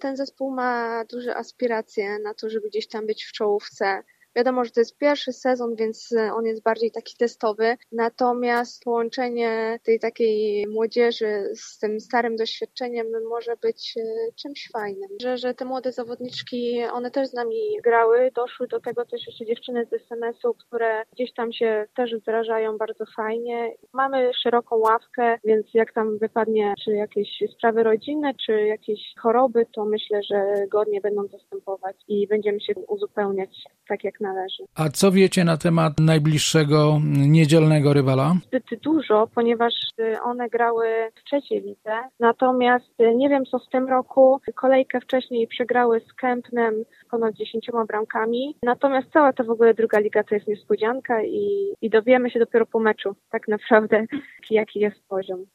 Ten zespół ma duże aspiracje na to, żeby gdzieś tam być w czołówce. Wiadomo, że to jest pierwszy sezon, więc on jest bardziej taki testowy. Natomiast połączenie tej takiej młodzieży z tym starym doświadczeniem może być e, czymś fajnym. Że, że te młode zawodniczki, one też z nami grały, doszły do tego też jeszcze dziewczyny z SMS-u, które gdzieś tam się też wdrażają bardzo fajnie. Mamy szeroką ławkę, więc jak tam wypadnie, czy jakieś sprawy rodzinne, czy jakieś choroby, to myślę, że godnie będą zastępować i będziemy się uzupełniać tak jak należy. A co wiecie na temat najbliższego niedzielnego rywala? Zbyt dużo, ponieważ y, one grały w trzeciej lidze. Natomiast y, nie wiem co z tym roku. Kolejkę wcześniej przegrały z Kępnem ponad dziesięcioma bramkami. Natomiast cała ta w ogóle druga liga to jest niespodzianka i, i dowiemy się dopiero po meczu tak naprawdę, jaki jest poziom.